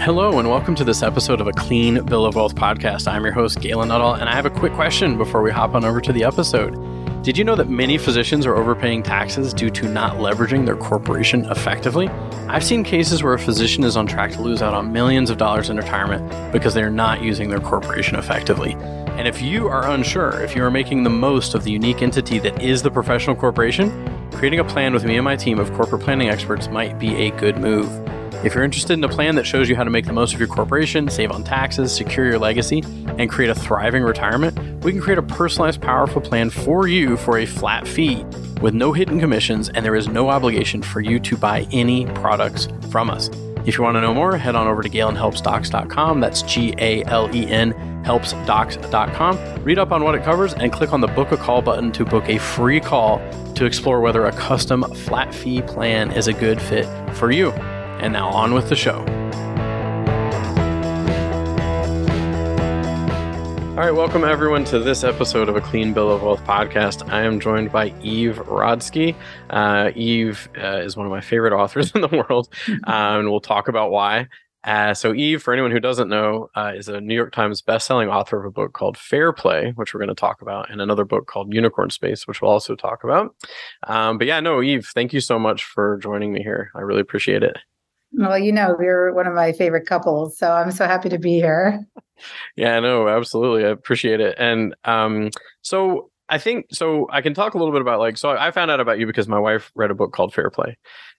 Hello, and welcome to this episode of a Clean Bill of Wealth podcast. I'm your host, Galen Nuttall, and I have a quick question before we hop on over to the episode. Did you know that many physicians are overpaying taxes due to not leveraging their corporation effectively? I've seen cases where a physician is on track to lose out on millions of dollars in retirement because they're not using their corporation effectively. And if you are unsure if you are making the most of the unique entity that is the professional corporation, creating a plan with me and my team of corporate planning experts might be a good move. If you're interested in a plan that shows you how to make the most of your corporation, save on taxes, secure your legacy, and create a thriving retirement, we can create a personalized, powerful plan for you for a flat fee with no hidden commissions, and there is no obligation for you to buy any products from us. If you want to know more, head on over to galenhelpsdocs.com. That's G A L E N helpsdocs.com. Read up on what it covers and click on the book a call button to book a free call to explore whether a custom flat fee plan is a good fit for you. And now on with the show. All right, welcome everyone to this episode of a Clean Bill of Wealth podcast. I am joined by Eve Rodsky. Uh, Eve uh, is one of my favorite authors in the world, uh, and we'll talk about why. Uh, so, Eve, for anyone who doesn't know, uh, is a New York Times bestselling author of a book called Fair Play, which we're going to talk about, and another book called Unicorn Space, which we'll also talk about. Um, but yeah, no, Eve, thank you so much for joining me here. I really appreciate it. Well, you know, you're one of my favorite couples, so I'm so happy to be here. Yeah, no, absolutely. I appreciate it. And um, so I think so I can talk a little bit about like so I found out about you because my wife read a book called Fair Play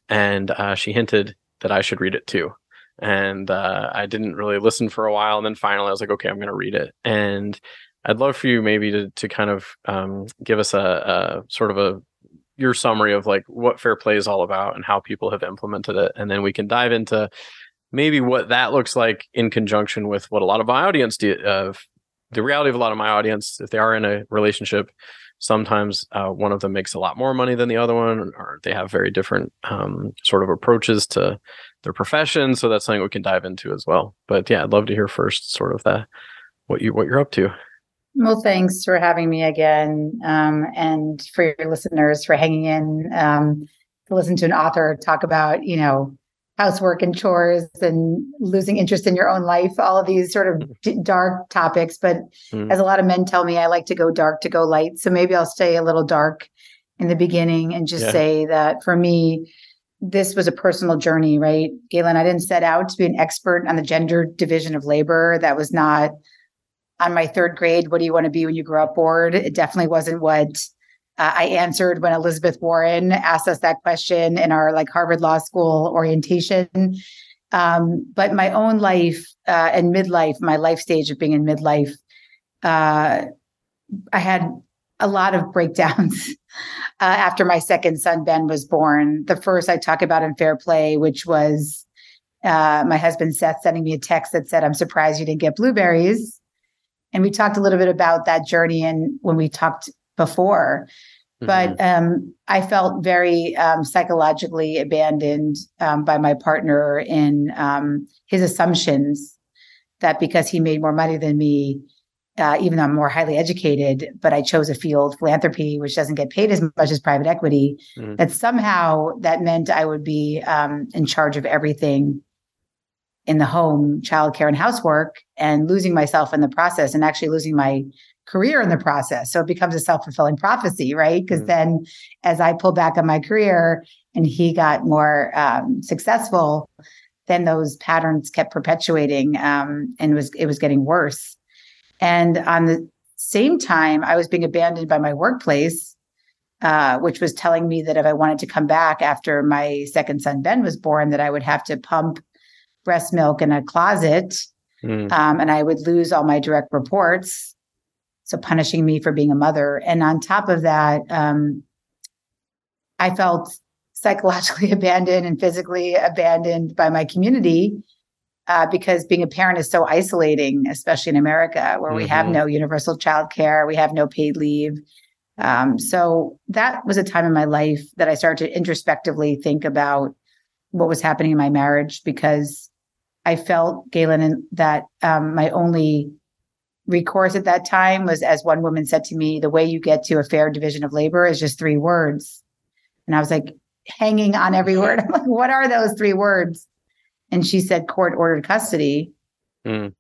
and uh, she hinted that I should read it too. And uh, I didn't really listen for a while and then finally I was like, okay, I'm gonna read it. And I'd love for you maybe to to kind of um, give us a, a sort of a your summary of like what fair play is all about and how people have implemented it and then we can dive into maybe what that looks like in conjunction with what a lot of my audience do uh, the reality of a lot of my audience if they are in a relationship sometimes uh, one of them makes a lot more money than the other one or they have very different um, sort of approaches to their profession so that's something we can dive into as well. But yeah i'd love to hear first sort of that what you what you're up to well, thanks for having me again, um, and for your listeners for hanging in um, to listen to an author talk about, you know, housework and chores and losing interest in your own life. All of these sort of d- dark topics, but mm. as a lot of men tell me, I like to go dark to go light. So maybe I'll stay a little dark in the beginning and just yeah. say that for me, this was a personal journey, right, Galen? I didn't set out to be an expert on the gender division of labor. That was not on my third grade, what do you want to be when you grow up board? It definitely wasn't what uh, I answered when Elizabeth Warren asked us that question in our like Harvard Law School orientation. Um, but my own life uh, and midlife, my life stage of being in midlife, uh, I had a lot of breakdowns uh, after my second son Ben was born. The first I talk about in Fair Play, which was uh, my husband Seth sending me a text that said, "I'm surprised you didn't get blueberries." And we talked a little bit about that journey and when we talked before. Mm-hmm. But um, I felt very um, psychologically abandoned um, by my partner in um, his assumptions that because he made more money than me, uh, even though I'm more highly educated, but I chose a field, philanthropy, which doesn't get paid as much as private equity, mm-hmm. that somehow that meant I would be um, in charge of everything in the home, childcare and housework, and losing myself in the process and actually losing my career in the process. So it becomes a self fulfilling prophecy, right? Because mm-hmm. then as I pull back on my career and he got more um, successful, then those patterns kept perpetuating um, and it was it was getting worse. And on the same time, I was being abandoned by my workplace, uh, which was telling me that if I wanted to come back after my second son Ben was born, that I would have to pump breast milk in a closet mm. um, and I would lose all my direct reports. So punishing me for being a mother. And on top of that, um, I felt psychologically abandoned and physically abandoned by my community uh, because being a parent is so isolating, especially in America, where mm-hmm. we have mm-hmm. no universal child care, we have no paid leave. Um, so that was a time in my life that I started to introspectively think about what was happening in my marriage because I felt, Galen, that um, my only recourse at that time was, as one woman said to me, the way you get to a fair division of labor is just three words. And I was like, hanging on every word. I'm like, what are those three words? And she said court ordered custody. Mm.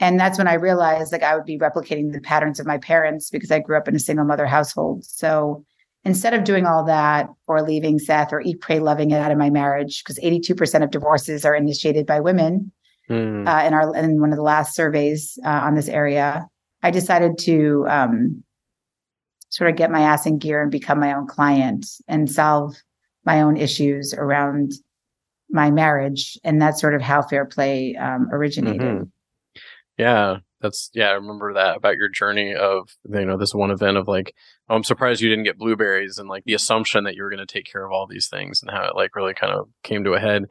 And that's when I realized like I would be replicating the patterns of my parents because I grew up in a single mother household. So instead of doing all that or leaving Seth or eat, pray, loving it out of my marriage, because 82% of divorces are initiated by women Mm. uh, in our in one of the last surveys uh, on this area, I decided to um, sort of get my ass in gear and become my own client and solve my own issues around my marriage, and that's sort of how Fair Play um, originated. Mhm. Yeah, that's yeah. I remember that about your journey of you know this one event of like, oh, I'm surprised you didn't get blueberries, and like the assumption that you were going to take care of all these things, and how it like really kind of came to a head.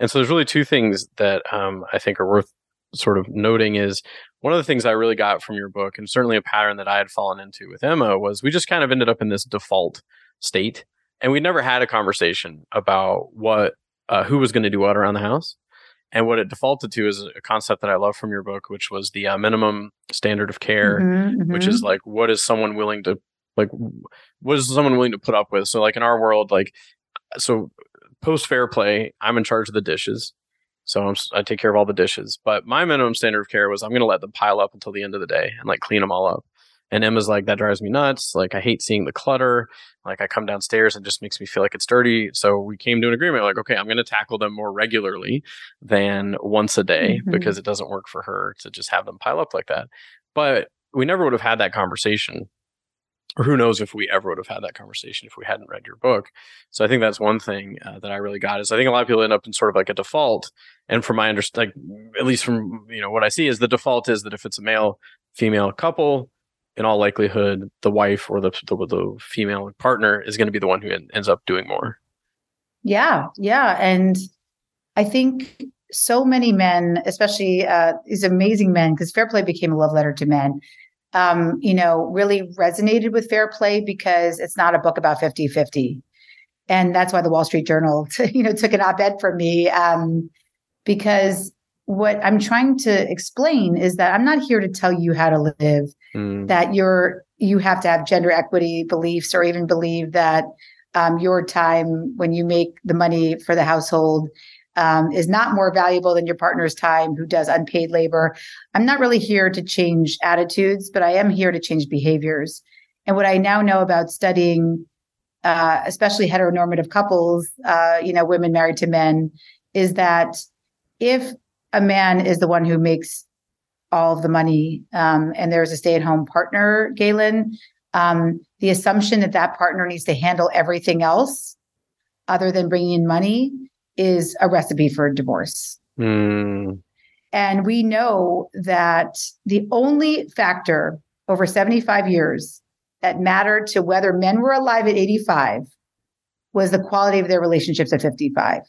And so there's really two things that um, I think are worth sort of noting is one of the things I really got from your book, and certainly a pattern that I had fallen into with Emma, was we just kind of ended up in this default state, and we never had a conversation about what uh, who was going to do what around the house. And what it defaulted to is a concept that I love from your book, which was the uh, minimum standard of care, Mhm, which mhm. is like what is someone willing to like what is someone willing to put up with? So like in our world, like so post fair play, I'm in charge of the dishes. So I'm, I take care of all the dishes. But my minimum standard of care was I'm going to let them pile up until the end of the day and like clean them all up. And Emma's like, that drives me nuts. Like, I hate seeing the clutter. Like, I come downstairs and just makes me feel like it's dirty. So we came to an agreement like, okay, I'm going to tackle them more regularly than once a day Mhm. because it doesn't work for her to just have them pile up like that. But we never would have had that conversation or who knows if we ever would have had that conversation if we hadn't read your book. So I think that's one thing uh, that I really got is I think a lot of people end up in sort of like a default. And from my understanding, like, at least from you know what I see is the default is that if it's a male female couple, in all likelihood, the wife or the the, the female partner is going to be the one who en- ends up doing more. Yeah, yeah. And I think so many men, especially uh, these amazing men, because Fair Play became a love letter to men, um, you know, really resonated with Fair Play because it's not a book about 50 50. And that's why the Wall Street Journal, you know, took an op ed from me um, because what I'm trying to explain is that I'm not here to tell you how to live Mm, that you're you have to have gender equity beliefs or even believe that um, your time when you make the money for the household um, is not more valuable than your partner's time who does unpaid labor. I'm not really here to change attitudes but i am here to change behaviors. And what i now know about studying uh, especially heteronormative couples uh, you know women married to men is that if a man is the one who makes all of the money um, and there's a stay-at-home partner galen. Um, the assumption that that partner needs to handle everything else other than bringing in money is a recipe for divorce. Mm, and we know that the only factor over 75 years that mattered to whether men were alive at 85 was the quality of their relationships at 55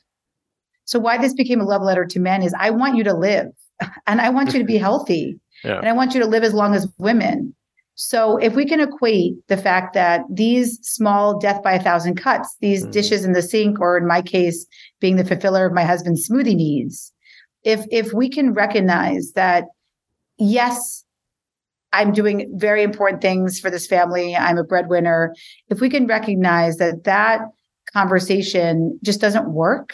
so why this became a love letter to men is i want you to live and I want you to be healthy. Yeah. And I want you to live as long as women. So if we can equate the fact that these small death by a thousand cuts, these Mhm. dishes in the sink, or in my case, being the fulfiller of my husband's smoothie needs, if if we can recognize that, yes, I'm doing very important things for this family, I'm a breadwinner. If we can recognize that that conversation just doesn't work,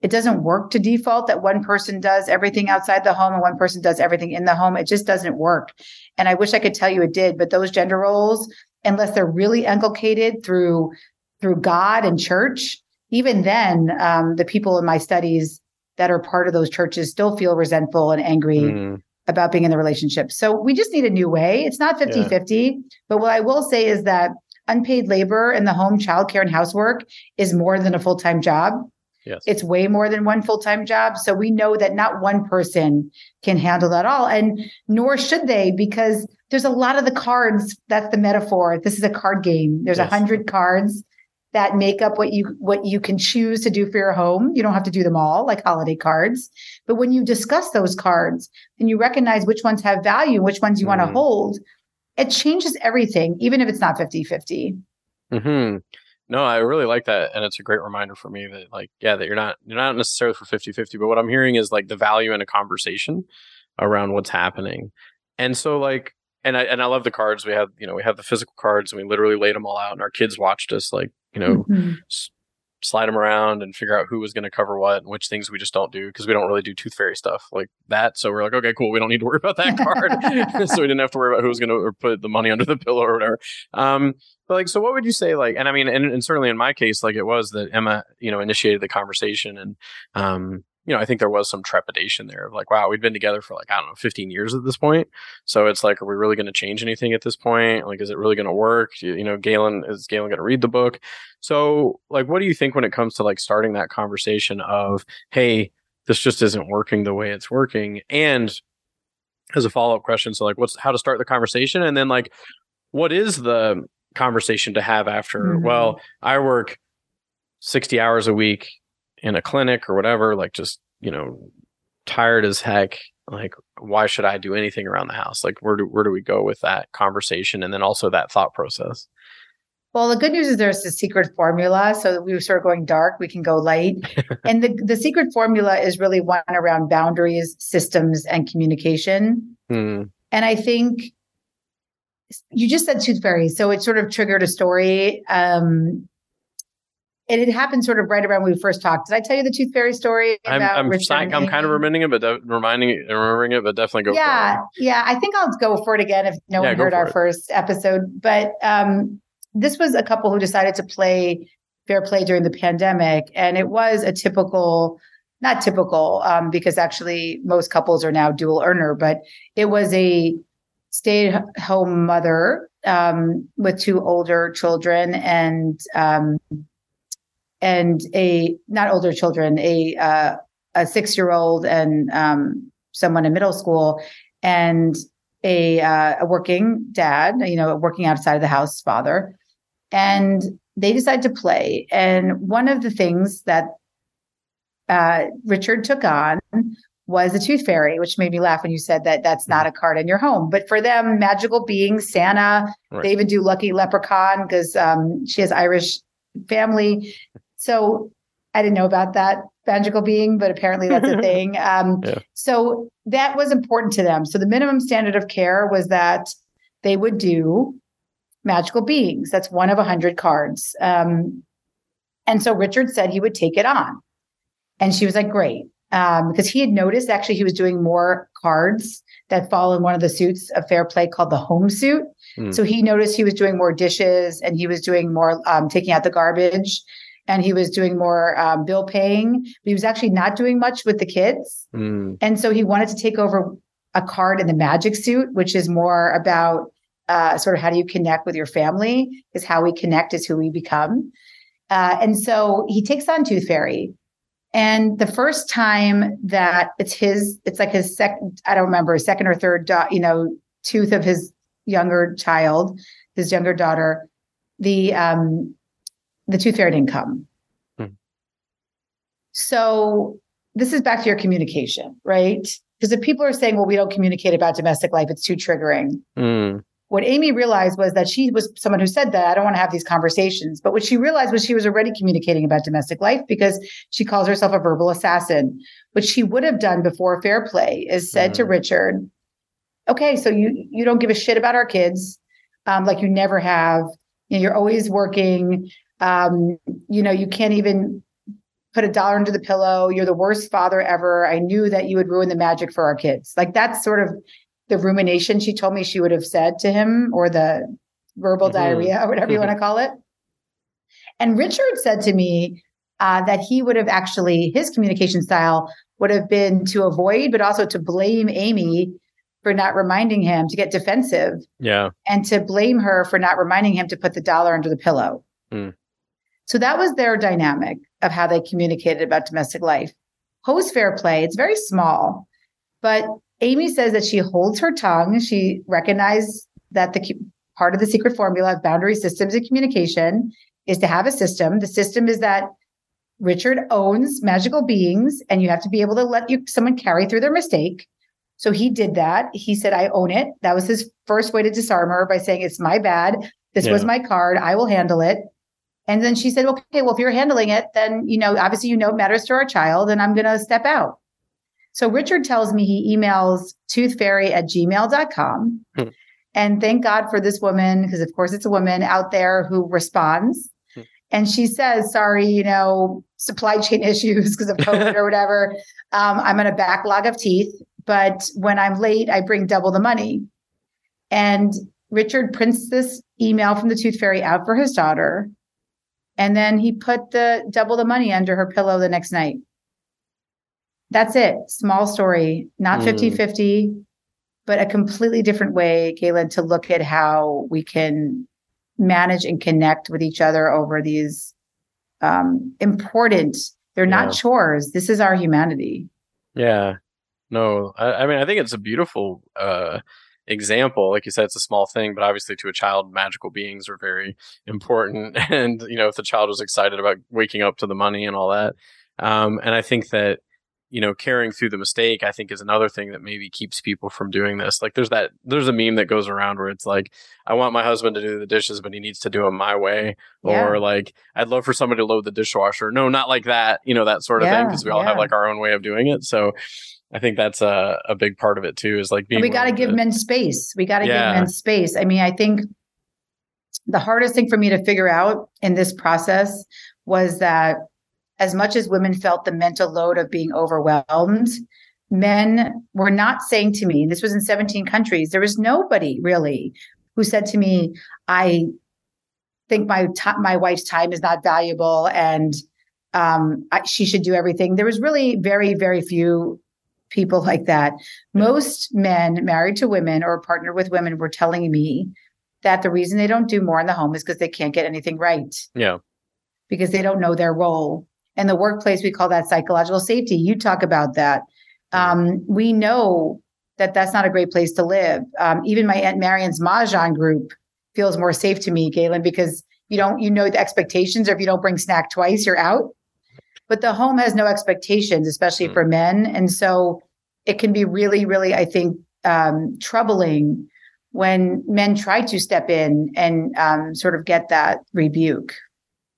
it doesn't work to default that one person does everything outside the home and one person does everything in the home. It just doesn't work. And I wish I could tell you it did, but those gender roles, unless they're really inculcated through through God and church, even then, um, the people in my studies that are part of those churches still feel resentful and angry mm, about being in the relationship. So we just need a new way. It's not 50 50. But what I will say is that unpaid labor in the home, childcare, and housework is more than a full time job. Yes. It's way more than one full time job. So we know that not one person can handle that all. And nor should they, because there's a lot of the cards. That's the metaphor. This is a card game. There's a Yes. hundred cards that make up what you what you can choose to do for your home. You don't have to do them all like holiday cards. But when you discuss those cards and you recognize which ones have value, which ones you want to hold, it changes everything, even if it's not 50-50. hmm No, I really like that, and it's a great reminder for me that, like, yeah, that you're not you're not necessarily for 50-50, but what I'm hearing is like the value in a conversation around what's happening, and so like, and I and I love the cards we have. You know, we have the physical cards, and we literally laid them all out, and our kids watched us, like, you know, Mhm. s- slide them around and figure out who was going to cover what and which things we just don't do because we don't really do tooth fairy stuff like that. So we're like, okay, cool. We don't need to worry about that card. so we didn't have to worry about who was going to put the money under the pillow or whatever. Um, but like, so what would you say? Like, and I mean, and, and certainly in my case, like it was that Emma, you know, initiated the conversation and, um, you know, I think there was some trepidation there of like, wow, we've been together for like, I don't know, 15 years at this point. So it's like, are we really going to change anything at this point? Like, is it really going to work? You, you know, Galen, is Galen going to read the book? So, like, what do you think when it comes to like starting that conversation of, hey, this just isn't working the way it's working? And as a follow up question, so like, what's how to start the conversation? And then, like, what is the conversation to have after? Mm-hmm. Well, I work 60 hours a week in a clinic or whatever, like just, you know, tired as heck. Like, why should I do anything around the house? Like, where do where do we go with that conversation and then also that thought process? Well, the good news is there's a secret formula. So we were sort of going dark, we can go light. and the, the secret formula is really one around boundaries, systems, and communication. Hmm. And I think you just said tooth fairy. So it sort of triggered a story. Um, and it happened sort of right around when we first talked. Did I tell you the tooth fairy story? I'm, I'm, I'm kind of remembering it, but de- reminding remembering it, but definitely go. Yeah, yeah. I think I'll go for it again if no yeah, one heard our it. first episode. But um, this was a couple who decided to play fair play during the pandemic, and it was a typical, not typical, um, because actually most couples are now dual earner, but it was a stay-at-home mother um, with two older children and um, and a not older children, a uh, a six year old and um, someone in middle school, and a uh, a working dad, you know, working outside of the house father, and they decide to play. And one of the things that uh, Richard took on was a tooth fairy, which made me laugh when you said that that's not mm-hmm. a card in your home. But for them, magical beings, Santa, right. they even do Lucky Leprechaun because um, she has Irish family. So I didn't know about that magical being, but apparently that's a thing. Um, yeah. So that was important to them. So the minimum standard of care was that they would do magical beings. That's one of a hundred cards. Um, and so Richard said he would take it on. And she was like, great. Um, because he had noticed actually he was doing more cards that fall in one of the suits of fair play called the home suit. Mm. So he noticed he was doing more dishes and he was doing more um, taking out the garbage and he was doing more um, bill paying, but he was actually not doing much with the kids. Mm. And so he wanted to take over a card in the magic suit, which is more about uh, sort of how do you connect with your family, is how we connect is who we become. Uh, and so he takes on Tooth Fairy. And the first time that it's his, it's like his second, I don't remember, his second or third, you know, tooth of his younger child, his younger daughter, the um, the tooth fairy didn't come. Hmm. So this is back to your communication, right? Because if people are saying, well, we don't communicate about domestic life, it's too triggering. Mm. What Amy realized was that she was someone who said that I don't want to have these conversations. But what she realized was she was already communicating about domestic life because she calls herself a verbal assassin. What she would have done before fair play is said mm. to Richard, okay, so you you don't give a shit about our kids, um, like you never have. You know, you're always working. Um, you know, you can't even put a dollar under the pillow. You're the worst father ever. I knew that you would ruin the magic for our kids. Like that's sort of the rumination she told me she would have said to him, or the verbal mm-hmm. diarrhea, or whatever you want to call it. And Richard said to me uh, that he would have actually, his communication style would have been to avoid, but also to blame Amy for not reminding him to get defensive. Yeah. And to blame her for not reminding him to put the dollar under the pillow. Mm. So that was their dynamic of how they communicated about domestic life. Host fair play, it's very small, but Amy says that she holds her tongue. She recognizes that the part of the secret formula of boundary systems and communication is to have a system. The system is that Richard owns magical beings and you have to be able to let you, someone carry through their mistake. So he did that. He said, I own it. That was his first way to disarm her by saying, It's my bad. This yeah. was my card. I will handle it. And then she said, okay, well, if you're handling it, then, you know, obviously, you know, it matters to our child and I'm going to step out. So Richard tells me he emails toothfairy at gmail.com. Hmm. And thank God for this woman, because of course it's a woman out there who responds. Hmm. And she says, sorry, you know, supply chain issues because of COVID or whatever. Um, I'm on a backlog of teeth, but when I'm late, I bring double the money. And Richard prints this email from the Tooth Fairy out for his daughter. And then he put the double the money under her pillow the next night. That's it. Small story, not 50 mm. 50, but a completely different way, Galen, to look at how we can manage and connect with each other over these um, important, they're yeah. not chores. This is our humanity. Yeah. No, I, I mean, I think it's a beautiful uh, example. Like you said, it's a small thing, but obviously to a child, magical beings are very important. And, you know, if the child was excited about waking up to the money and all that. Um, and I think that you know, carrying through the mistake, I think is another thing that maybe keeps people from doing this. Like there's that there's a meme that goes around where it's like, I want my husband to do the dishes, but he needs to do them my way. Yeah. Or like, I'd love for somebody to load the dishwasher. No, not like that, you know, that sort of yeah, thing. Cause we all yeah. have like our own way of doing it. So I think that's a, a big part of it too, is like being and we gotta give to, men space. We gotta give men space. I mean, I think the hardest thing for me to figure out in this process was that as much as women felt the mental load of being overwhelmed, men were not saying to me, this was in 17 countries, there was nobody really who said to me, I think my t- my wife's time is not valuable and um, I, she should do everything. There was really very, very few people like that. Most men married to women or partnered with women were telling me that the reason they don't do more in the home is because they can't get anything right. Yeah. Because they don't know their role. In the workplace we call that psychological safety. You talk about that. Um, we know that that's not a great place to live. Um, even my aunt marion's mahjong group feels more safe to me galen because you don't you know the expectations. Or if you don't bring snack twice you're out but the home has no expectations especially mm. for men and so it can be really really i think um, troubling when men try to step in and um, sort of get that rebuke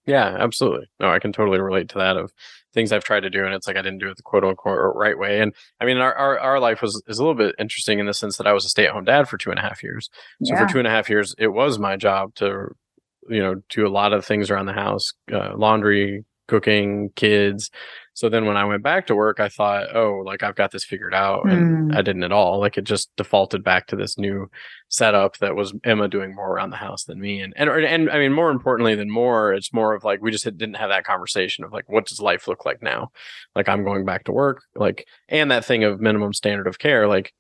yeah, absolutely. No, I can totally relate to that of things I've tried to do, and it's like I didn't do it the quote unquote right way. And I mean, our, our, our life was is a little bit interesting in the sense that I was a stay at home dad for two and a half years. So yeah. for two and a half years, it was my job to, you know, do a lot of things around the house, uh, laundry, cooking, kids. So then when I went back to work, I thought, oh, like I've got this figured out. And mm. I didn't at all. Like it just defaulted back to this new setup that was Emma doing more around the house than me. And, and, and I mean, more importantly than more, it's more of like, we just didn't have that conversation of like, what does life look like now? Like I'm going back to work, like, and that thing of minimum standard of care, like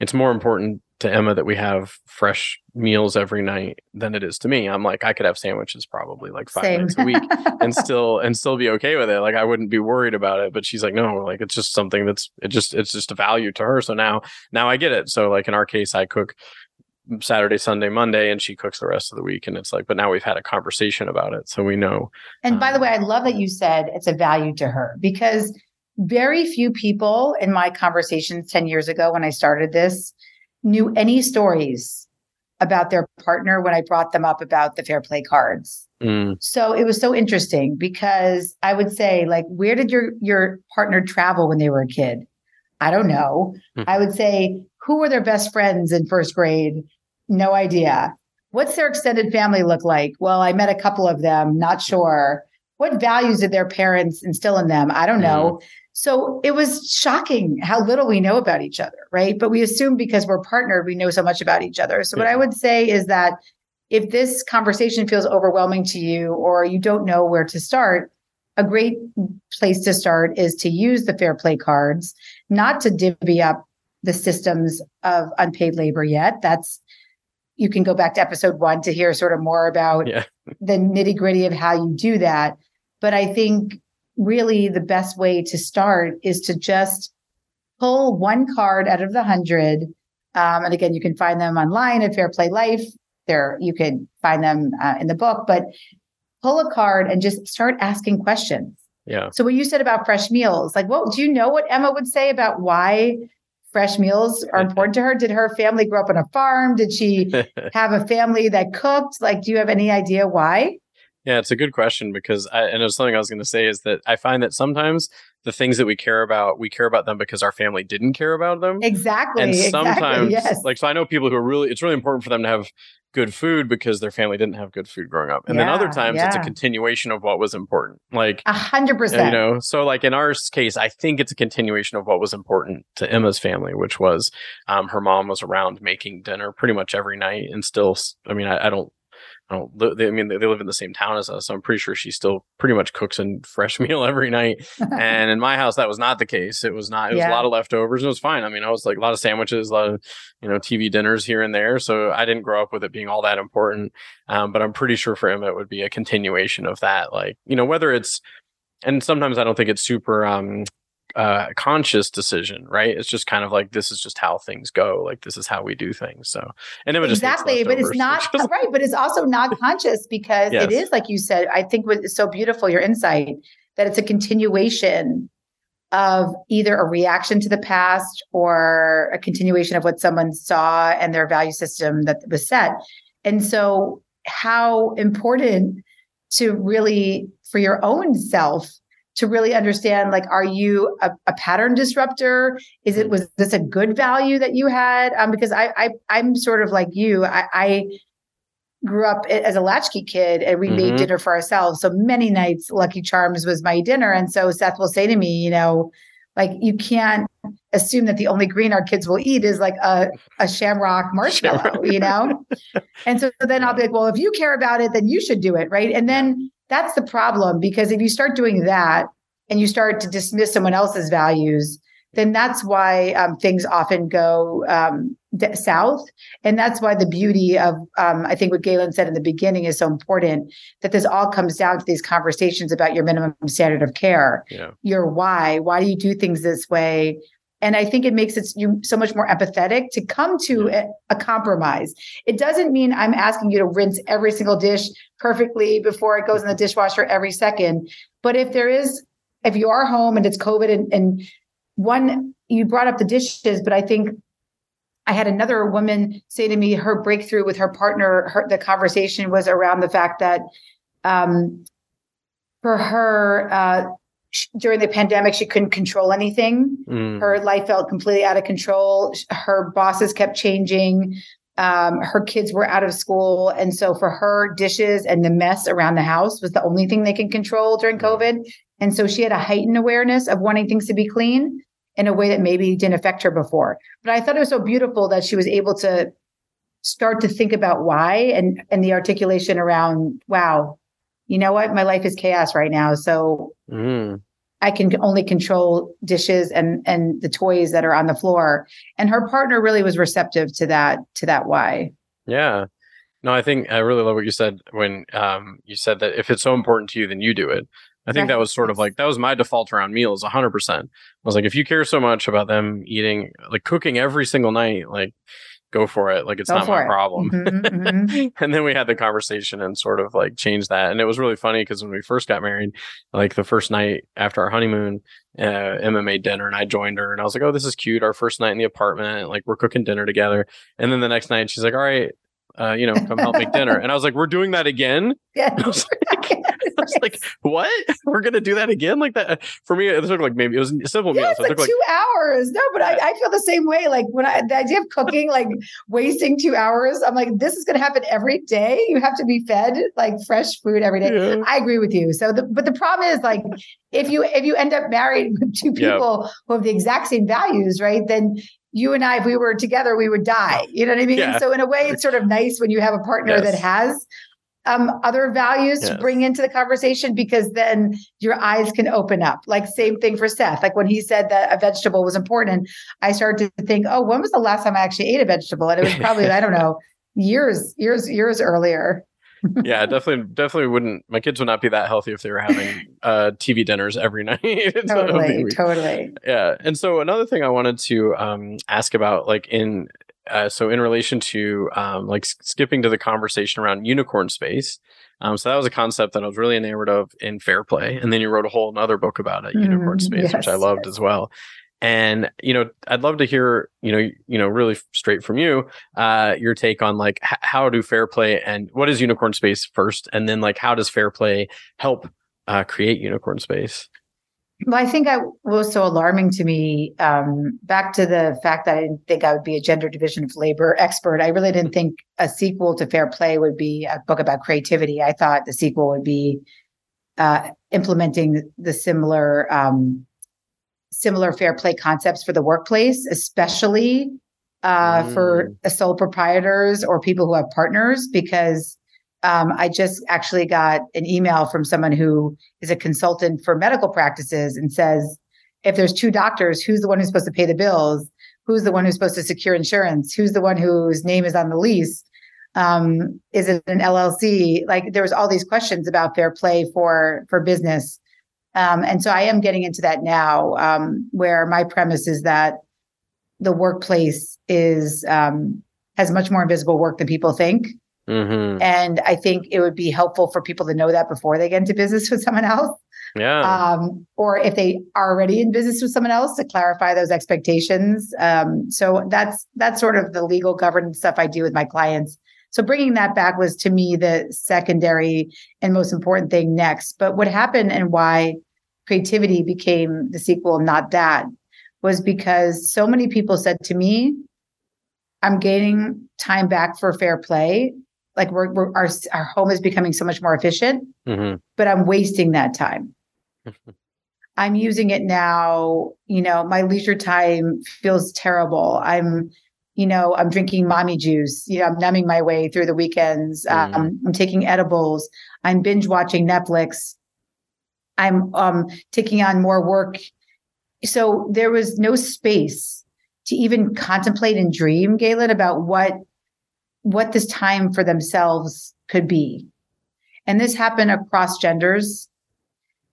it's more important to Emma that we have fresh meals every night than it is to me. I'm like, I could have sandwiches probably like five Same. nights a week and still and still be okay with it. Like I wouldn't be worried about it. But she's like, no, like it's just something that's it just it's just a value to her. So now now I get it. So like in our case, I cook Saturday, Sunday, Monday, and she cooks the rest of the week. And it's like, but now we've had a conversation about it. So we know. And um, by the um, way, I love that you said it's a value to her because very few people in my conversations 10 years ago when I started this knew any stories about their partner when I brought them up about the fair play cards. Mm. So it was so interesting because I would say, like, where did your your partner travel when they were a kid? I don't know. Mm. I would say, who were their best friends in first grade? No idea. What's their extended family look like? Well, I met a couple of them, not sure. What values did their parents instill in them? I don't know. Mm. So it was shocking how little we know about each other, right? But we assume because we're partnered, we know so much about each other. So, yeah. what I would say is that if this conversation feels overwhelming to you or you don't know where to start, a great place to start is to use the fair play cards, not to divvy up the systems of unpaid labor yet. That's you can go back to episode one to hear sort of more about yeah. the nitty gritty of how you do that. But I think really the best way to start is to just pull one card out of the hundred. Um, and again, you can find them online at Fair Play Life. There, you can find them uh, in the book, but pull a card and just start asking questions. Yeah. So what you said about fresh meals, like, what do you know what Emma would say about why fresh meals are important to her? Did her family grow up on a farm? Did she have a family that cooked? Like, do you have any idea why? Yeah, it's a good question because I and it was something I was going to say is that I find that sometimes the things that we care about, we care about them because our family didn't care about them. Exactly. And sometimes, exactly, yes. like, so I know people who are really, it's really important for them to have good food because their family didn't have good food growing up. And yeah, then other times yeah. it's a continuation of what was important. Like a hundred percent. You know, so like in our case, I think it's a continuation of what was important to Emma's family, which was um, her mom was around making dinner pretty much every night and still, I mean, I, I don't I don't. They, I mean, they, they live in the same town as us, so I'm pretty sure she still pretty much cooks a fresh meal every night. and in my house, that was not the case. It was not. It was yeah. a lot of leftovers. And it was fine. I mean, I was like a lot of sandwiches, a lot of you know TV dinners here and there. So I didn't grow up with it being all that important. Um, but I'm pretty sure for him, it would be a continuation of that. Like you know, whether it's and sometimes I don't think it's super um, uh, conscious decision, right? It's just kind of like this is just how things go. Like this is how we do things. So, and it would just exactly, but it's not just, right. But it's also not conscious because yes. it is like you said. I think what's so beautiful your insight that it's a continuation of either a reaction to the past or a continuation of what someone saw and their value system that was set. And so, how important to really for your own self to really understand like are you a, a, pattern disruptor? Is it was this a good value that you had? Um, because I, I i'm sort of like you. I, I grew up as a latchkey kid and we mm-hmm. made dinner for ourselves. So many nights lucky charms was my dinner. And so seth will say to me you know like you can't assume that the only green our kids will eat is like a, a shamrock marshmallow you know? And so then i'll be like well if you care about it then you should do it right? And then that's the problem because if you start doing that and you start to dismiss someone else's values, then that's why um, things often go um, south. And that's why the beauty of, um, I think what Galen said in the beginning is so important that this all comes down to these conversations about your minimum standard of care, yeah. your why. Why do you do things this way? And I think it makes it you so much more empathetic to come to a, a, compromise. It doesn't mean I'm asking you to rinse every single dish perfectly before it goes in the dishwasher every second. But if there is, if you are home and it's COVID and, and one, you brought up the dishes, but I think I had another woman say to me her breakthrough with her partner, her, the conversation was around the fact that um, for her, uh, during the pandemic, she couldn't control anything. Mm. Her life felt completely out of control. Her bosses kept changing. Um, her kids were out of school. And so for her, dishes and the mess around the house was the only thing they can control during COVID. And so she had a heightened awareness of wanting things to be clean in a way that maybe didn't affect her before. But I thought it was so beautiful that she was able to start to think about why and and the articulation around, wow, you know what? My life is chaos right now. So mm. I can only control dishes and and the toys that are on the floor. And her partner really was receptive to that to that why. Yeah. No, I think I really love what you said when um, you said that if it's so important to you, then you do it. I think that was sort of like that was my default around meals 100%. I was like if you care so much about them eating like cooking every single night like go for it. Like it's go not my it. problem. Mm-hmm, mm-hmm. and then we had the conversation and sort of like changed that. And it was really funny because when we first got married, like the first night after our honeymoon, uh, Emma made dinner and I joined her and I was like, oh, this is cute. Our first night in the apartment, like we're cooking dinner together. And then the next night she's like, all right, uh, you know, come help make dinner. And I was like, we're doing that again. Yeah. I was like, what? We're gonna do that again? Like that for me, it took like maybe it was a simple yeah, meal. So like, like two hours. No, but I, I feel the same way. Like when I the idea of cooking, like wasting two hours, I'm like, this is gonna happen every day. You have to be fed like fresh food every day. Yeah. I agree with you. So the but the problem is like if you if you end up married with two people who have the exact same values, right? Then you and I, if we were together, we would die. You know what I mean? Yeah. So in a way, it's sort of nice when you have a partner yes. that has um, other values yes. to bring into the conversation because then your eyes can open up. Like same thing for Seth. Like when he said that a vegetable was important, I started to think, oh, when was the last time I actually ate a vegetable? And it was probably I don't know years, years, years earlier. Yeah, definitely, definitely wouldn't. My kids would not be that healthy if they were having uh, TV dinners every night. totally, totally. Yeah, and so another thing I wanted to um, ask about, like in uh, so in relation to um, like skipping to the conversation around unicorn space um, so that was a concept that i was really enamored of in fair play and then you wrote a whole another book about it unicorn mm, space yes, which i loved as well and you know i'd love to hear you know you know really straight from you uh your take on like h- how do fair play and what is unicorn space first and then like how does fair play help uh, create unicorn space Well, I think I was so alarming to me. Um, back to the fact that I didn't think I would be a gender division of labor expert. I really didn't think a sequel to Fair Play would be a book about creativity. I thought the sequel would be uh, implementing the similar um, similar fair play concepts for the workplace, especially uh, mm. for sole proprietors or people who have partners, because um, I just actually got an email from someone who is a consultant for medical practices and says, if there's two doctors, who's the one who's supposed to pay the bills? Who's the one who's supposed to secure insurance? Who's the one whose name is on the lease? Um, is it an LLC? Like there was all these questions about fair play for for business, um, and so I am getting into that now, um, where my premise is that the workplace is um, has much more invisible work than people think. Mm-hmm. And I think it would be helpful for people to know that before they get into business with someone else. Yeah. Um, or if they are already in business with someone else to clarify those expectations. Um, so that's that's sort of the legal governance stuff I do with my clients. So bringing that back was to me the secondary and most important thing next. But what happened and why creativity became the sequel, not that, was because so many people said to me, I'm gaining time back for fair play. Like we're, we're our our home is becoming so much more efficient, mm-hmm. but I'm wasting that time. I'm using it now. You know, my leisure time feels terrible. I'm, you know, I'm drinking mommy juice. You know, I'm numbing my way through the weekends. Mm-hmm. Um, I'm taking edibles. I'm binge watching Netflix. I'm um, taking on more work. So there was no space to even contemplate and dream, Galen, about what what this time for themselves could be. And this happened across genders.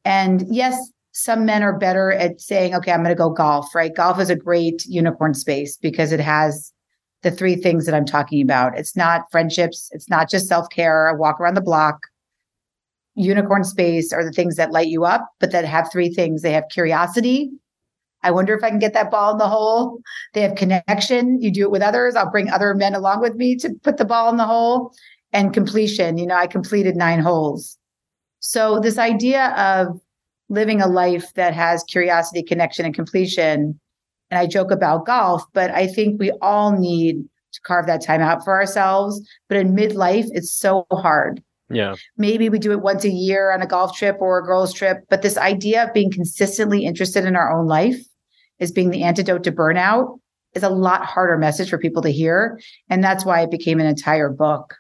And yes, some men are better at saying, okay, I'm going to go golf, right? Golf is a great unicorn space because it has the three things that I'm talking about. It's not friendships, it's not just self care, a walk around the block. Unicorn space are the things that light you up, but that have three things they have curiosity, I wonder if I can get that ball in the hole. They have connection. You do it with others. I'll bring other men along with me to put the ball in the hole and completion. You know, I completed nine holes. So, this idea of living a life that has curiosity, connection, and completion. And I joke about golf, but I think we all need to carve that time out for ourselves. But in midlife, it's so hard. Yeah. Maybe we do it once a year on a golf trip or a girls' trip. But this idea of being consistently interested in our own life as being the antidote to burnout is a lot harder message for people to hear. And that's why it became an entire book.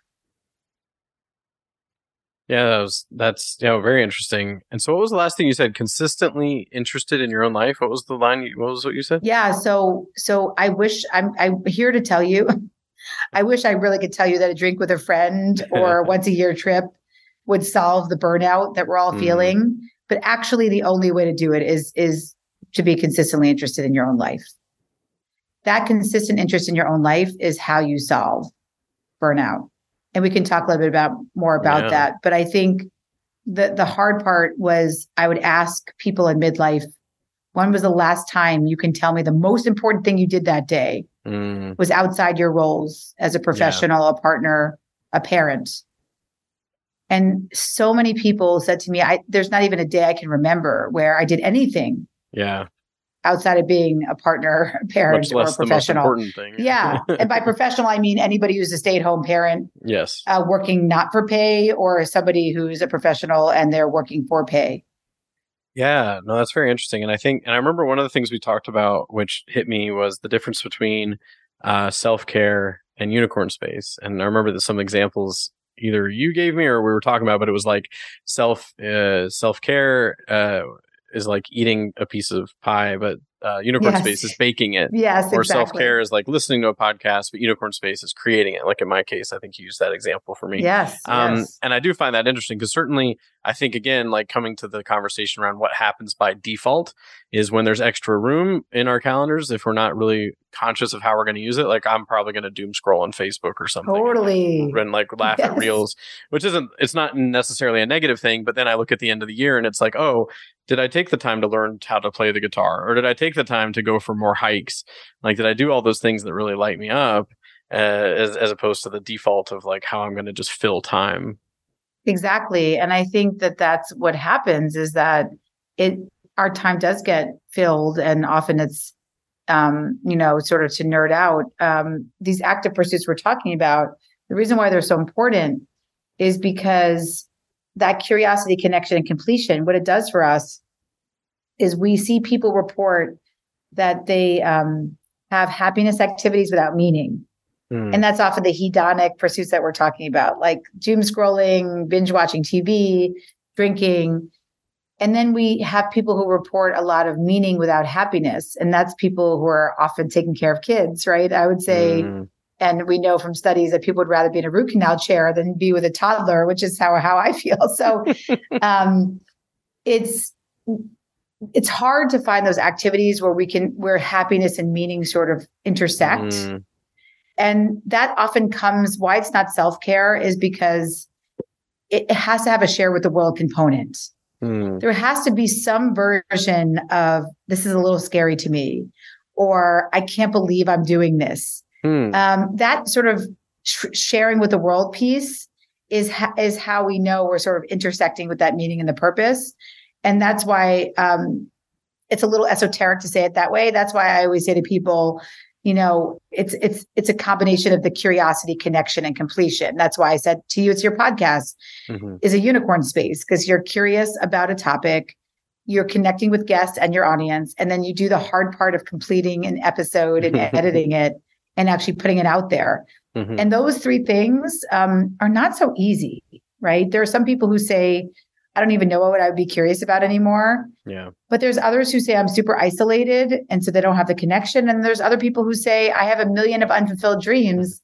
Yeah, that was that's you know very interesting. And so, what was the last thing you said? Consistently interested in your own life. What was the line? You, what was what you said? Yeah. So so I wish I'm I'm here to tell you I wish I really could tell you that a drink with a friend or once a year trip would solve the burnout that we're all mm. feeling. But actually, the only way to do it is is to be consistently interested in your own life. That consistent interest in your own life is how you solve burnout. And we can talk a little bit about more about yeah. that. But I think the the hard part was I would ask people in midlife, when was the last time you can tell me the most important thing you did that day? mm. was outside your roles as a professional, yeah. a partner, a parent. And so many people said to me, I, there's not even a day I can remember where I did anything. Yeah. Outside of being a partner, a parent, or a professional. yeah. and by professional, I mean anybody who's a stay at home parent. Yes. Uh, working not for pay or somebody who's a professional and they're working for pay. Yeah, no, that's very interesting. And I think, and I remember one of the things we talked about, which hit me, was the difference between uh, self care and unicorn space. And I remember that some examples either you gave me or we were talking about, but it was like self uh, self care uh, is like eating a piece of pie, but uh, unicorn yes. space is baking it. Yes, or exactly. self care is like listening to a podcast, but unicorn space is creating it. Like in my case, I think you used that example for me. Yes, um, yes. and I do find that interesting because certainly I think again, like coming to the conversation around what happens by default is when there's extra room in our calendars. If we're not really conscious of how we're going to use it, like I'm probably going to doom scroll on Facebook or something, totally, and like laugh yes. at reels, which isn't it's not necessarily a negative thing. But then I look at the end of the year and it's like, oh, did I take the time to learn how to play the guitar, or did I take the time to go for more hikes? Like, did I do all those things that really light me up, uh, as as opposed to the default of like how I'm going to just fill time? Exactly, and I think that that's what happens is that it our time does get filled and often it's um, you know, sort of to nerd out, um, these active pursuits we're talking about, the reason why they're so important is because that curiosity, connection, and completion, what it does for us is we see people report that they um, have happiness activities without meaning. Mm. And that's often the hedonic pursuits that we're talking about, like doom scrolling, binge watching TV, drinking. And then we have people who report a lot of meaning without happiness. And that's people who are often taking care of kids, right? I would say, mm. and we know from studies that people would rather be in a root canal chair than be with a toddler, which is how, how I feel. So um, it's it's hard to find those activities where we can where happiness and meaning sort of intersect. Mm. And that often comes why it's not self-care is because it has to have a share with the world component. Mm. There has to be some version of this is a little scary to me, or I can't believe I'm doing this. Mm. Um, that sort of sharing with the world piece is ha- is how we know we're sort of intersecting with that meaning and the purpose, and that's why um, it's a little esoteric to say it that way. That's why I always say to people, you know it's it's it's a combination of the curiosity connection and completion that's why i said to you it's your podcast mm-hmm. is a unicorn space because you're curious about a topic you're connecting with guests and your audience and then you do the hard part of completing an episode and editing it and actually putting it out there mm-hmm. and those three things um, are not so easy right there are some people who say I don't even know what I would be curious about anymore. Yeah. But there's others who say I'm super isolated and so they don't have the connection. And there's other people who say I have a million of unfulfilled dreams,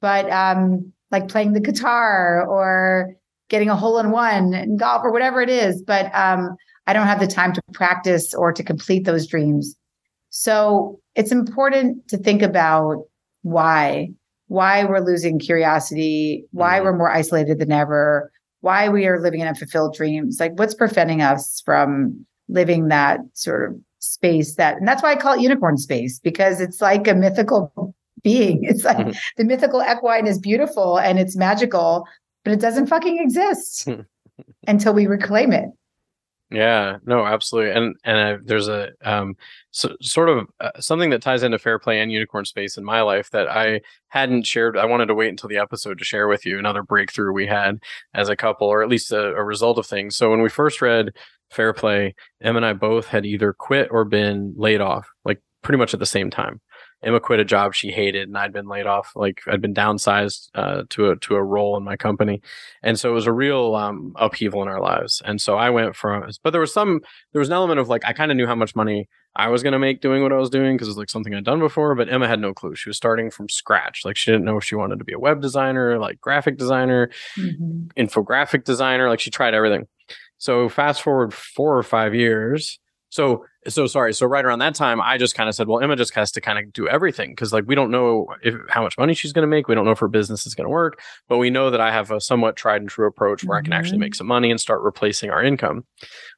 but um like playing the guitar or getting a hole in one in golf or whatever it is. But um I don't have the time to practice or to complete those dreams. So it's important to think about why, why we're losing curiosity, why mm-hmm. we're more isolated than ever why we are living in unfulfilled dreams like what's preventing us from living that sort of space that and that's why i call it unicorn space because it's like a mythical being it's like mm-hmm. the mythical equine is beautiful and it's magical but it doesn't fucking exist until we reclaim it yeah, no, absolutely. And and uh, there's a um so, sort of uh, something that ties into fair play and unicorn space in my life that I hadn't shared. I wanted to wait until the episode to share with you another breakthrough we had as a couple, or at least a, a result of things. So when we first read Fair Play, Em and I both had either quit or been laid off, like pretty much at the same time. Emma quit a job she hated, and I'd been laid off. Like I'd been downsized uh, to a to a role in my company, and so it was a real um, upheaval in our lives. And so I went from, but there was some, there was an element of like I kind of knew how much money I was going to make doing what I was doing because it's like something I'd done before. But Emma had no clue. She was starting from scratch. Like she didn't know if she wanted to be a web designer, like graphic designer, mm-hmm. infographic designer. Like she tried everything. So fast forward four or five years. So so sorry. So right around that time, I just kind of said, well, Emma just has to kind of do everything because like we don't know if how much money she's going to make. We don't know if her business is going to work, but we know that I have a somewhat tried and true approach where mm-hmm. I can actually make mm-hmm. some money and start replacing our income.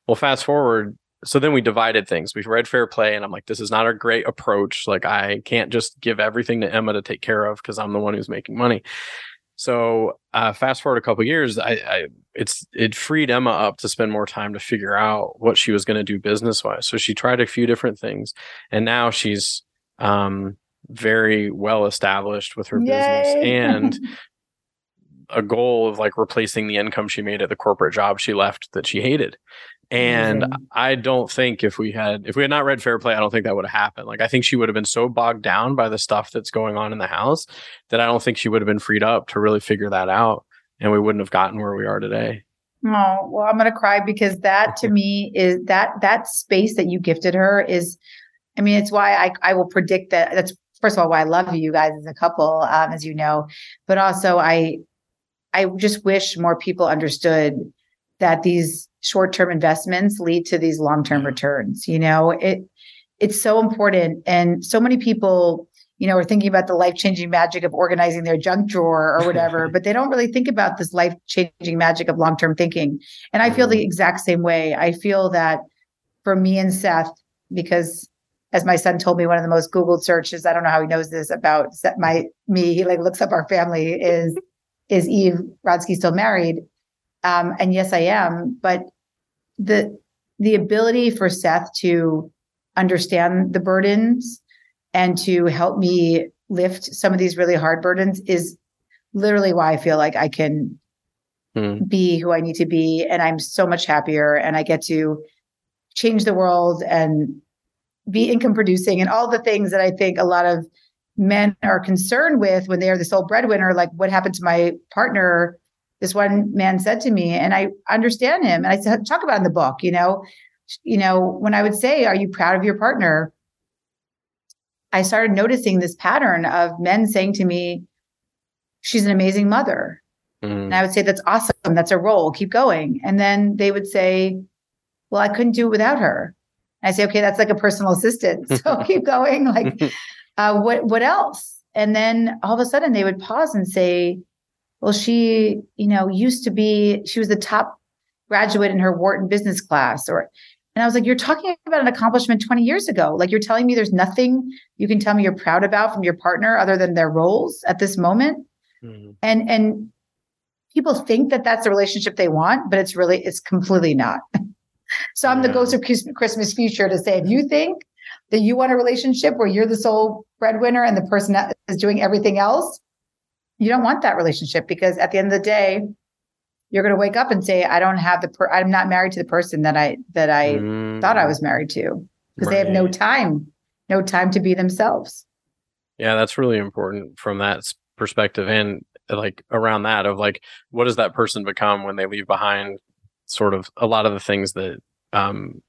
Well, fast forward. So then we divided things. We read fair play, and I'm like, this is not a great approach. Like I can't just give everything to Emma to take care of because I'm the one who's making money. So uh, fast forward a couple years, I, I, it's it freed Emma up to spend more time to figure out what she was going to do business wise. So she tried a few different things, and now she's um, very well established with her Yay. business and a goal of like replacing the income she made at the corporate job she left that she hated. And mm-hmm. I don't think if we had if we had not read Fair Play, I don't think that would have happened. Like I think she would have been so bogged down by the stuff that's going on in the house that I don't think she would have been freed up to really figure that out, and we wouldn't have gotten where we are today. Oh well, I'm gonna cry because that to me is that that space that you gifted her is. I mean, it's why I I will predict that. That's first of all why I love you guys as a couple, um, as you know, but also I I just wish more people understood that these short-term investments lead to these long-term returns you know? It it's so important and so many people you know are thinking about the life-changing magic of organizing their junk drawer or whatever but they don't really think about this life-changing magic of long-term thinking. And i feel the mm-hmm. exact same way. I feel that for me and seth because as my son told me one of the most googled searches i don't know how he knows this about my me he like looks up our family is is eve rodsky still married um, and yes, I am. But the the ability for Seth to understand the burdens and to help me lift some of these really hard burdens is literally why I feel like I can mm. be who I need to be. And I'm so much happier and I get to change the world and be income producing and all the things that I think a lot of men are concerned with when they are the sole breadwinner. Like, what happened to my partner? This one man said to me, and I understand him. And I talk about in the book, you know, you know, when I would say, Are you proud of your partner? I started noticing this pattern of men saying to me, She's an amazing mother. Mm. And I would say, That's awesome. That's a role. Keep going. And then they would say, Well, I couldn't do it without her. And I say, Okay, that's like a personal assistant. So keep going. Like, uh, what what else? And then all of a sudden they would pause and say, Well, she, you know, used to be, she was the top graduate in her Wharton business class, or and I was like, You're talking about an accomplishment 20 years ago. Like, you're telling me there's nothing you can tell me you're proud about from your partner other than their roles at this moment. Mm-hmm. And, and people think that that's the relationship they want, but it's really, it's completely not. so I'm yeah. the ghost of Christmas future to say, if you think that you want a relationship where you're the sole breadwinner and the person that is doing everything else, you don't want that relationship because at the end of the day, you're going to wake up and say, I don't have the, per- I'm not married to the person that I, that I mm. thought I was married to because right. they have no time, no time to be themselves. Yeah, that's really important from that perspective. And like around that of like, what does that person become when they leave behind sort of a lot of the things that, um,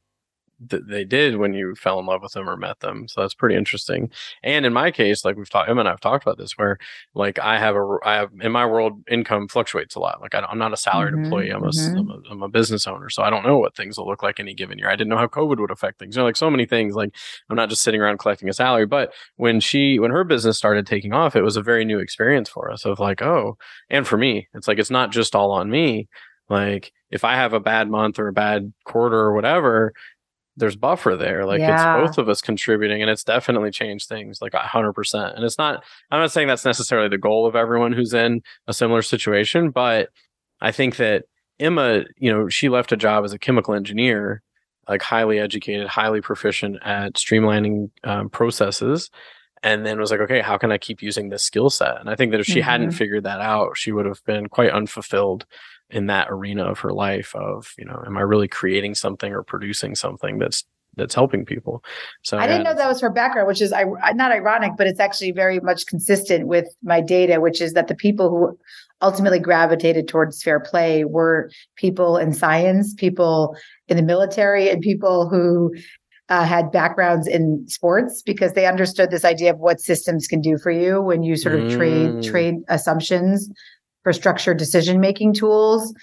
that they did when you fell in love with them or met them. So that's pretty interesting. And in my case, like we've talked, Emma and I've talked about this, where like I have a, I have in my world, income fluctuates a lot. Like I, am not a salaried mm-hmm, employee. I'm, mm-hmm. a, I'm, a, I'm a business owner, so I don't know what things will look like any given year. I didn't know how COVID would affect things. You know, like so many things. Like I'm not just sitting around collecting a salary. But when she, when her business started taking off, it was a very new experience for us. Of like, oh, and for me, it's like it's not just all on me. Like if I have a bad month or a bad quarter or whatever, there's buffer there. Like yeah. it's both of us contributing, and it's definitely changed things like hundred percent. And it's not. I'm not saying that's necessarily the goal of everyone who's in a similar situation, but I think that Emma, you know, she left a job as a chemical engineer, like highly educated, highly proficient at streamlining um, processes. And then was like, okay, how can I keep using this skill set? And I think that if she mm-hmm. hadn't figured that out, she would have been quite unfulfilled in that arena of her life of you know am i really creating something or producing something that's that's helping people so i didn't know that was her background which is not ironic but it's actually very much consistent with my data which is that the people who ultimately gravitated towards fair play were people in science people in the military and people who uh, had backgrounds in sports because they understood this idea of what systems can do for you when you sort of mm. trade trade assumptions for structured decision making tools.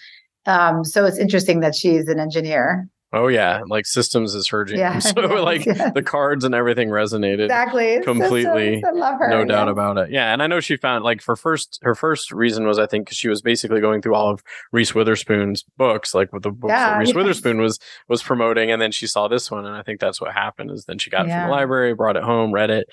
Um, so it's interesting that she's an engineer. Oh yeah, like systems is her jam. Yeah, so yes, like yes. the cards and everything resonated exactly completely. So, so, love her. No doubt about it. Yeah, and I know she found like for first her first reason was I think because she was basically going through all of Reese Witherspoon's books, like with the books yeah, that Reese yes. Witherspoon was was promoting, and then she saw this one, and I think that's what happened. Is then she got it from the library, brought it home, read it,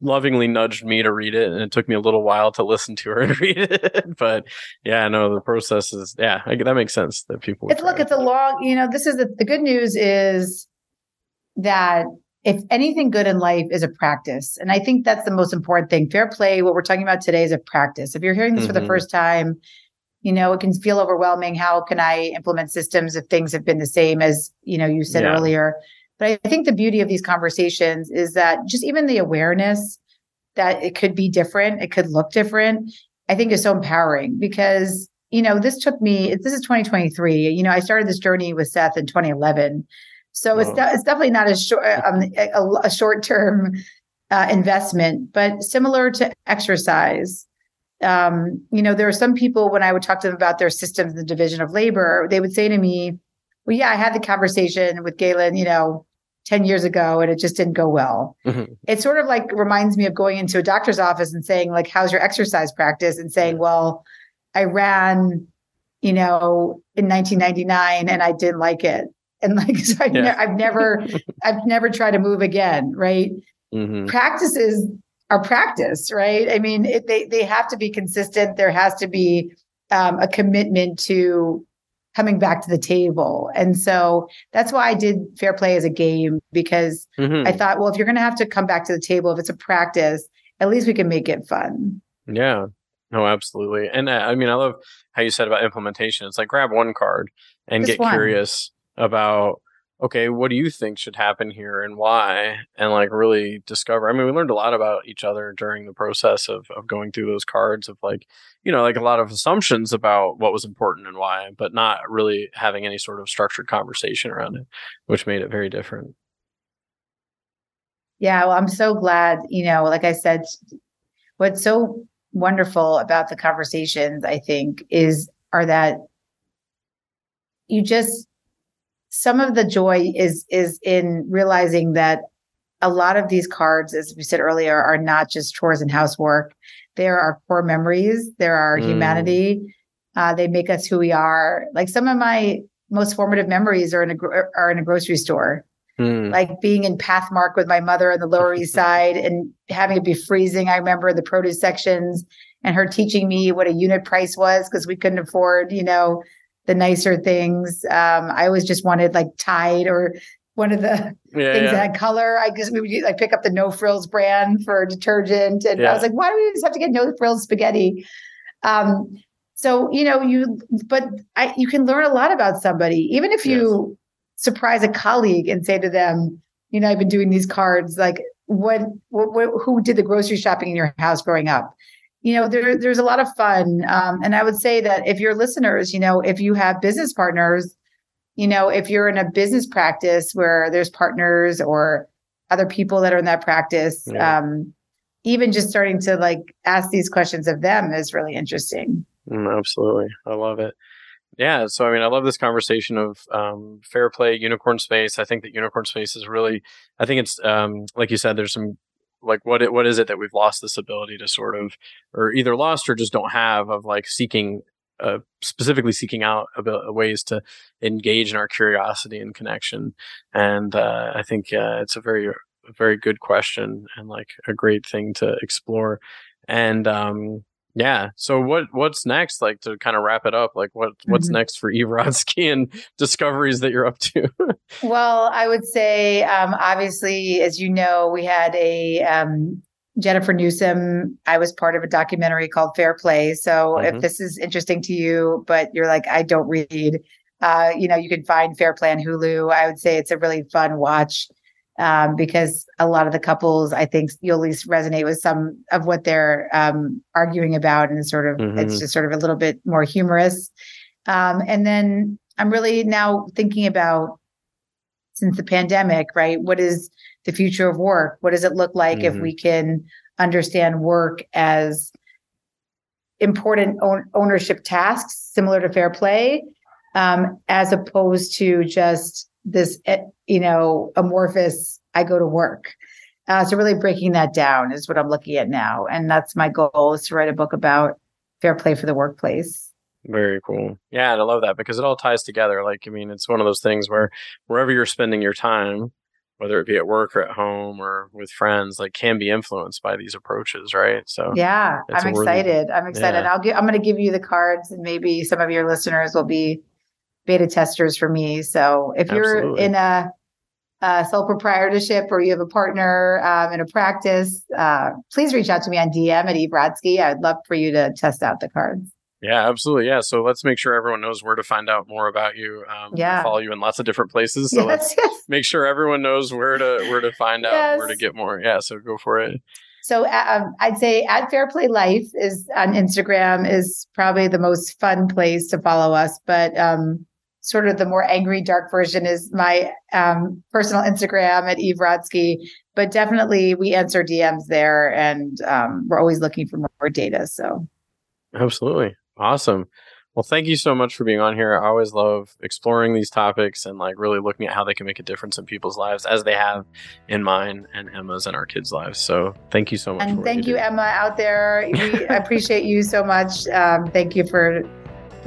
lovingly nudged me to read it and it took me a little while to listen to her and read it but yeah no the process is yeah I, that makes sense that people it's look it's a long you know this is the, the good news is that if anything good in life is a practice and i think that's the most important thing fair play what we're talking about today is a practice if you're hearing this mm-hmm. for the mm-hmm. first time you know it can feel overwhelming how can i implement systems if things have been the same as you know you said yeah. earlier but I think the beauty of these conversations is that just even the awareness that it could be different, it could look different, I think is so empowering because, you know, this took me, this is 2023. You know, I started this journey with Seth in 2011. So it's, de- it's definitely not a short, um, a, a short term uh, investment, but similar to exercise. Um, you know, there are some people when I would talk to them about their systems, the division of labor, they would say to me, well, yeah, I had the conversation with Galen, you know, 10 years ago and it just didn't go well. Mm-hmm. It sort of like reminds me of going into a doctor's office and saying, like, how's your exercise practice? And saying, well, I ran, you know, in 1999 and I didn't like it. And like, so I've, yeah. ne- I've never, I've never tried to move again. Right. Mm-hmm. Practices are practice, right? I mean, it, they, they have to be consistent. There has to be um, a commitment to coming back to the table. And so that's why I did fair play as a game because mm-hmm. I thought, well, if you're going to have to come back to the table, if it's a practice, at least we can make it fun. Yeah. No, absolutely. And uh, I mean, I love how you said about implementation. It's like grab one card and Just get one. curious about okay, what do you think should happen here and why? And like really discover. I mean, we learned a lot about each other during the process of, of going through those cards of like, you know, like a lot of assumptions about what was important and why, but not really having any sort of structured conversation around it, which made it very different. Yeah, well, I'm so glad, you know, like I said, what's so wonderful about the conversations, I think, is are that you just some of the joy is is in realizing that a lot of these cards, as we said earlier, are not just chores and housework. There are our core memories. There are mm. humanity. Uh, they make us who we are. Like some of my most formative memories are in a are in a grocery store. Mm. Like being in Pathmark with my mother on the Lower East Side and having it be freezing. I remember in the produce sections and her teaching me what a unit price was because we couldn't afford, you know, the nicer things. Um, I always just wanted like Tide or one of the yeah, things yeah. that had color. I guess we would like pick up the No Frills brand for detergent, and yeah. I was like, why do we just have to get No Frills spaghetti? Um, so you know, you but I, you can learn a lot about somebody, even if you yes. surprise a colleague and say to them, you know, I've been doing these cards. Like, what, what, what who did the grocery shopping in your house growing up? You know there, there's a lot of fun. Um, and i would say that if your listeners you know if you have business partners you know if you're in a business practice where there's partners or other people that are in that practice yeah. um, even just starting to like ask these questions of them is really interesting. Mm, absolutely. I love it. Yeah so i mean i love this conversation of um, fair play unicorn space. I think that unicorn space is really i think it's um, like you said there's some like what what is it that we've lost this ability to sort of or either lost or just don't have of like seeking uh, specifically seeking out ways to engage in our curiosity and connection? And uh, i think uh, it's a very very good question and like a great thing to explore. And um, yeah. So what what's next? Like to kind of wrap it up, like what what's mm-hmm. next for Eve and discoveries that you're up to? well, I would say um, obviously, as you know, we had a um, Jennifer Newsom. I was part of a documentary called Fair Play. So mm-hmm. if this is interesting to you, but you're like, I don't read, uh, you know, you can find Fair Play on Hulu. I would say it's a really fun watch um, because a lot of the couples, I think you'll at least resonate with some of what they're um, arguing about, and sort of mm-hmm. it's just sort of a little bit more humorous. Um, and then I'm really now thinking about since the pandemic, right? What is the future of work? What does it look like mm-hmm. if we can understand work as important own- ownership tasks, similar to fair play, um, as opposed to just this eh, you know amorphous i go to work. Uh, so really breaking that down is what i'm looking at now. And that's my goal is to write a book about fair play for the workplace. Very cool. Yeah and i love that because it all ties together. Like i mean it's one of those things where wherever you're spending your time whether it be at work or at home or with friends like can be influenced by these approaches right? So yeah i'm excited. I'm excited. Yeah. i'll give i'm going to give you the cards and maybe some of your listeners will be beta testers for me. So if you're Absolutely. in a, a, sole proprietorship or you have a partner um, in a practice, uh, please reach out to me on DM at Eve Rodsky. I'd love for you to test out the cards. Yeah, absolutely. Yeah. So let's make sure everyone knows where to find out more about you. Um, yeah. follow you in lots of different places. So yes, let's yes. make sure everyone knows where to where to find out yes. where to get more. Yeah. So go for it. So um, I'd say at Fair Play Life is on Instagram is probably the most fun place to follow us. But um, sort of the more angry, dark version is my um, personal Instagram at Eve Rodsky. But definitely, we answer DMs there, and um, we're always looking for more data. So, absolutely awesome. Well, thank you so much for being on here. I always love exploring these topics and like really looking at how they can make a difference in people's lives as they have in mine and Emma's and our kids' lives. So thank you so much. And thank you, you Emma, out there. We appreciate you so much. Um, thank you for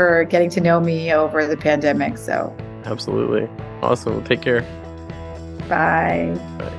for getting to know me over the pandemic. So, absolutely. Awesome. Take care. Bye. Bye.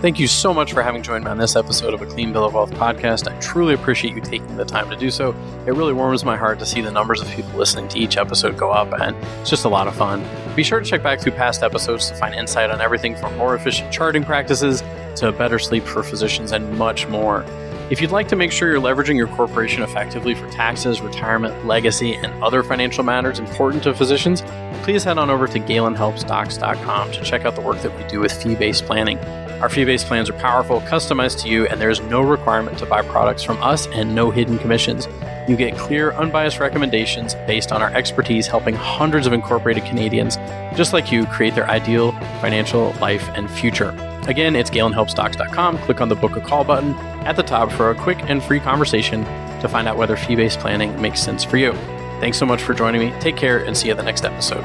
Thank you so much for having joined me on this episode of a Clean Bill of Wealth podcast. I truly appreciate you taking the time to do so. It really warms my heart to see the numbers of people listening to each episode go up, and it's just a lot of fun. Be sure to check back through past episodes to find insight on everything from more efficient charting practices to better sleep for physicians and much more. If you'd like to make sure you're leveraging your corporation effectively for taxes, retirement, legacy, and other financial matters important to physicians, please head on over to galenhelpsdocs.com to check out the work that we do with fee based planning. Our fee based plans are powerful, customized to you, and there's no requirement to buy products from us and no hidden commissions. You get clear, unbiased recommendations based on our expertise helping hundreds of incorporated Canadians, just like you, create their ideal financial life and future. Again, it's galenhelpsdocs.com. Click on the book a call button at the top for a quick and free conversation to find out whether fee based planning makes sense for you. Thanks so much for joining me. Take care and see you at the next episode.